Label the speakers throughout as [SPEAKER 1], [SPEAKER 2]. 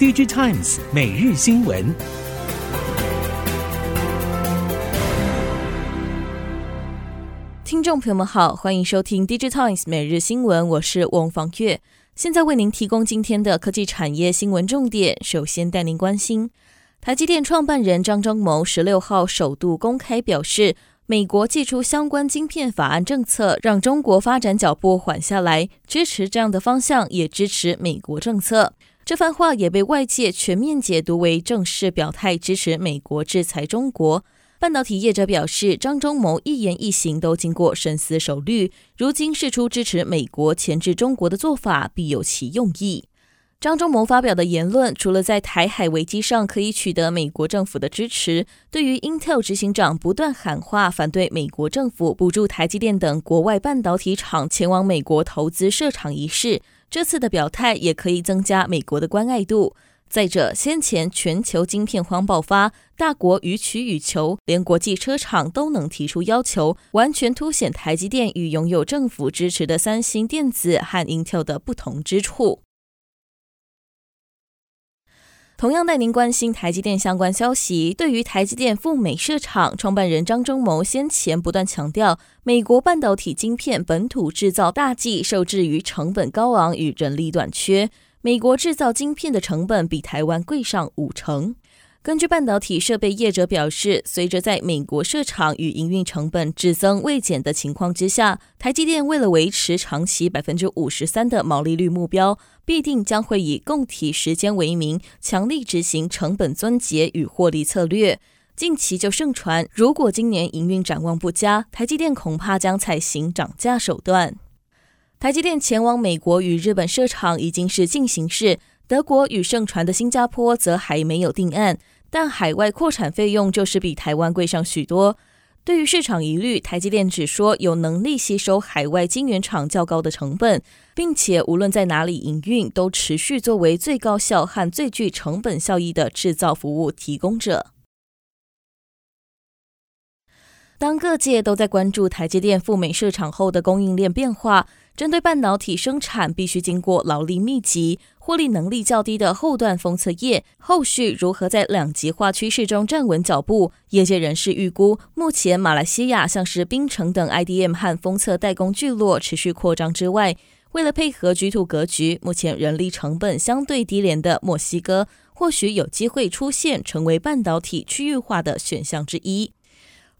[SPEAKER 1] DigiTimes 每日新闻。
[SPEAKER 2] 听众朋友们好，欢迎收听 DigiTimes 每日新闻，我是翁方月，现在为您提供今天的科技产业新闻重点。首先带您关心，台积电创办人张忠谋十六号首度公开表示，美国祭出相关晶片法案政策，让中国发展脚步缓下来，支持这样的方向，也支持美国政策。这番话也被外界全面解读为正式表态支持美国制裁中国。半导体业者表示，张忠谋一言一行都经过深思熟虑，如今释出支持美国钳制中国的做法，必有其用意。张忠谋发表的言论，除了在台海危机上可以取得美国政府的支持，对于 Intel 执行长不断喊话反对美国政府补助台积电等国外半导体厂前往美国投资设厂一事，这次的表态也可以增加美国的关爱度。再者，先前全球晶片荒爆发，大国予取予求，连国际车厂都能提出要求，完全凸显台积电与拥有政府支持的三星电子和 Intel 的不同之处。同样带您关心台积电相关消息。对于台积电赴美设厂，创办人张忠谋先前不断强调，美国半导体晶片本土制造大计受制于成本高昂与人力短缺。美国制造晶片的成本比台湾贵上五成。根据半导体设备业者表示，随着在美国设厂与营运成本只增未减的情况之下，台积电为了维持长期百分之五十三的毛利率目标，必定将会以共体时间为名，强力执行成本撙节与获利策略。近期就盛传，如果今年营运展望不佳，台积电恐怕将采行涨价手段。台积电前往美国与日本设厂已经是进行式。德国与盛传的新加坡则还没有定案，但海外扩产费用就是比台湾贵上许多。对于市场疑虑，台积电只说有能力吸收海外晶圆厂较高的成本，并且无论在哪里营运，都持续作为最高效和最具成本效益的制造服务提供者。当各界都在关注台积电赴美设厂后的供应链变化，针对半导体生产必须经过劳力密集、获利能力较低的后段封测业，后续如何在两极化趋势中站稳脚步？业界人士预估，目前马来西亚像是槟城等 IDM 和封测代工聚落持续扩张之外，为了配合 G2 格局，目前人力成本相对低廉的墨西哥，或许有机会出现成为半导体区域化的选项之一。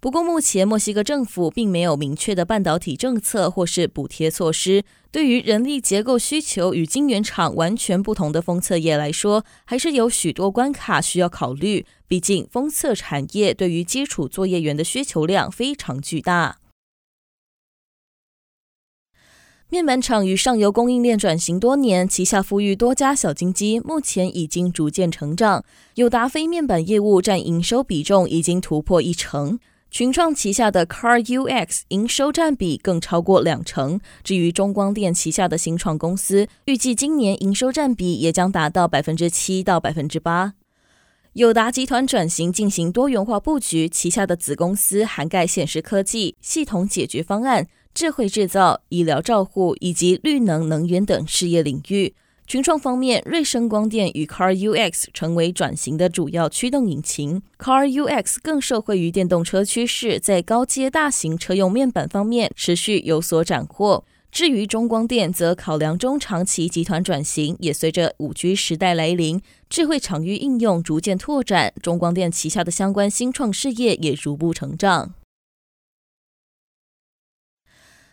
[SPEAKER 2] 不过，目前墨西哥政府并没有明确的半导体政策或是补贴措施。对于人力结构需求与晶圆厂完全不同的封测业来说，还是有许多关卡需要考虑。毕竟，封测产业对于基础作业员的需求量非常巨大。面板厂与上游供应链转型多年，旗下孵育多家小金鸡，目前已经逐渐成长。友达非面板业务占营收比重已经突破一成。群创旗下的 CarUX 营收占比更超过两成。至于中光电旗下的新创公司，预计今年营收占比也将达到百分之七到百分之八。友达集团转型进行多元化布局，旗下的子公司涵盖显示科技、系统解决方案、智慧制造、医疗照护以及绿能能源等事业领域。群创方面，瑞声光电与 CarUX 成为转型的主要驱动引擎。CarUX 更受惠于电动车趋势，在高阶大型车用面板方面持续有所斩获。至于中光电，则考量中长期集团转型，也随着 5G 时代来临，智慧场域应用逐渐拓展，中光电旗下的相关新创事业也逐步成长。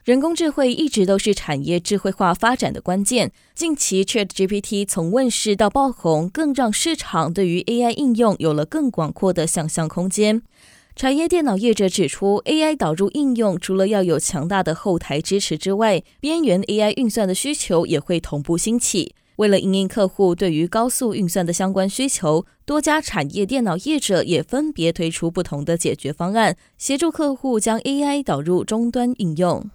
[SPEAKER 2] 人工智慧一直都是产业智慧化发展的关键。近期，ChatGPT 从问世到爆红，更让市场对于 AI 应用有了更广阔的想象空间。产业电脑业者指出，AI 导入应用除了要有强大的后台支持之外，边缘 AI 运算的需求也会同步兴起。为了因应客户对于高速运算的相关需求，多家产业电脑业者也分别推出不同的解决方案，协助客户将 AI 导入终端应用。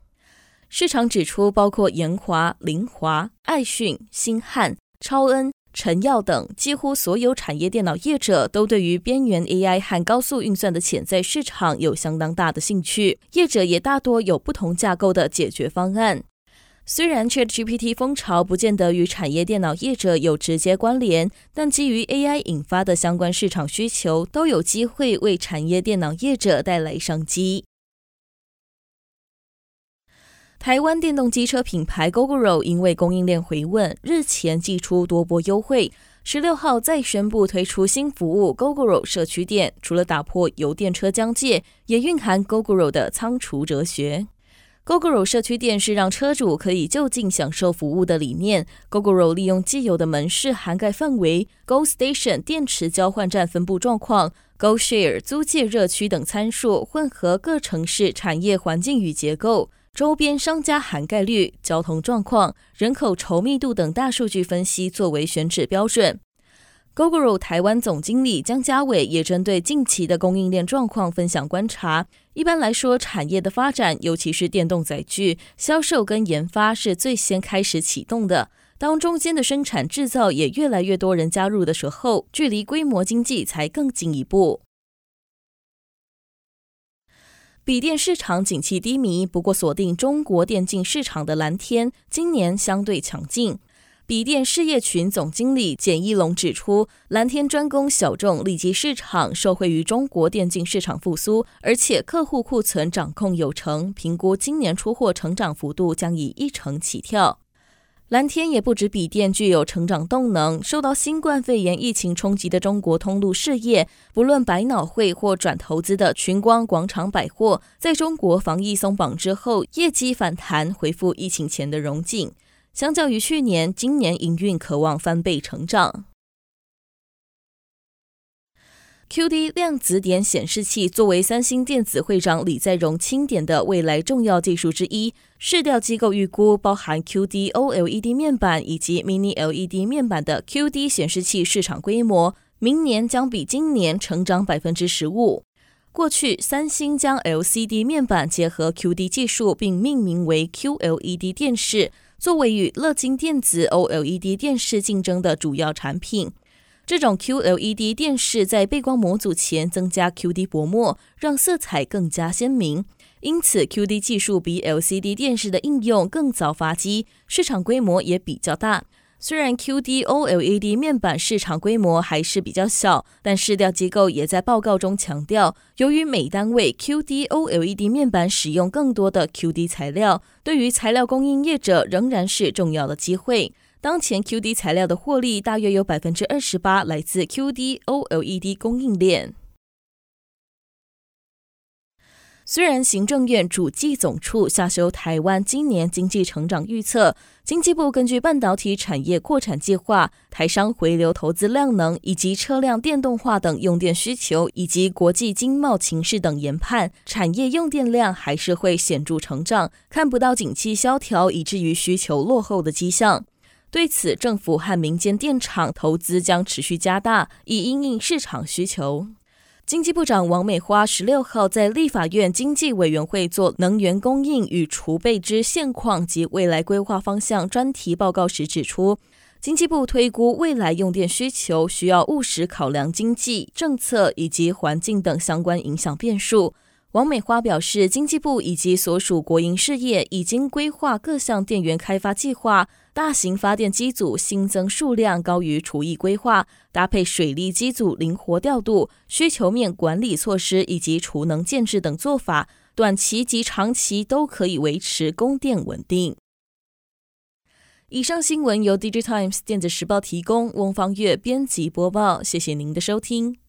[SPEAKER 2] 市场指出，包括研华、凌华、爱讯、星汉、超恩、晨耀等几乎所有产业电脑业者，都对于边缘 AI 和高速运算的潜在市场有相当大的兴趣。业者也大多有不同架构的解决方案。虽然 ChatGPT 风潮不见得与产业电脑业者有直接关联，但基于 AI 引发的相关市场需求，都有机会为产业电脑业者带来商机。台湾电动机车品牌 Gogoro 因为供应链回温，日前祭出多波优惠，十六号再宣布推出新服务 Gogoro 社区店，除了打破油电车疆界，也蕴含 Gogoro 的仓储哲学。Gogoro 社区店是让车主可以就近享受服务的理念。Gogoro 利用既有的门市涵盖范围、Go Station 电池交换站分布状况、Go Share 租借热区等参数，混合各城市产业环境与结构、周边商家涵盖率、交通状况、人口稠密度等大数据分析作为选址标准。Gogoro 台湾总经理江家伟也针对近期的供应链状况分享观察。一般来说，产业的发展，尤其是电动载具销售跟研发是最先开始启动的。当中间的生产制造也越来越多人加入的时候，距离规模经济才更进一步。笔电市场景气低迷，不过锁定中国电竞市场的蓝天今年相对强劲。笔电事业群总经理简一龙指出，蓝天专攻小众利基市场，受惠于中国电竞市场复苏，而且客户库存掌控有成，评估今年出货成长幅度将以一成起跳。蓝天也不止笔电具有成长动能，受到新冠肺炎疫情冲击的中国通路事业，不论百脑汇或转投资的群光广场百货，在中国防疫松绑之后，业绩反弹，回复疫情前的荣景。相较于去年，今年营运可望翻倍成长。QD 量子点显示器作为三星电子会长李在镕钦点的未来重要技术之一，市调机构预估，包含 QD OLED 面板以及 Mini LED 面板的 QD 显示器市场规模，明年将比今年成长百分之十五。过去，三星将 LCD 面板结合 QD 技术，并命名为 QLED 电视。作为与乐金电子 OLED 电视竞争的主要产品，这种 QLED 电视在背光模组前增加 QD 薄膜，让色彩更加鲜明。因此，QD 技术比 LCD 电视的应用更早发迹，市场规模也比较大。虽然 QD OLED 面板市场规模还是比较小，但市调机构也在报告中强调，由于每单位 QD OLED 面板使用更多的 QD 材料，对于材料供应业者仍然是重要的机会。当前 QD 材料的获利大约有百分之二十八来自 QD OLED 供应链。虽然行政院主计总处下修台湾今年经济成长预测，经济部根据半导体产业扩产计划、台商回流投资量能以及车辆电动化等用电需求，以及国际经贸情势等研判，产业用电量还是会显著成长，看不到景气萧条以至于需求落后的迹象。对此，政府和民间电厂投资将持续加大，以应应市场需求。经济部长王美花十六号在立法院经济委员会做能源供应与储备之现况及未来规划方向专题报告时指出，经济部推估未来用电需求需要务实考量经济政策以及环境等相关影响变数。王美花表示，经济部以及所属国营事业已经规划各项电源开发计划，大型发电机组新增数量高于除役规划，搭配水利机组灵活调度、需求面管理措施以及储能建置等做法，短期及长期都可以维持供电稳定。以上新闻由 DigiTimes 电子时报提供，翁方月编辑播报，谢谢您的收听。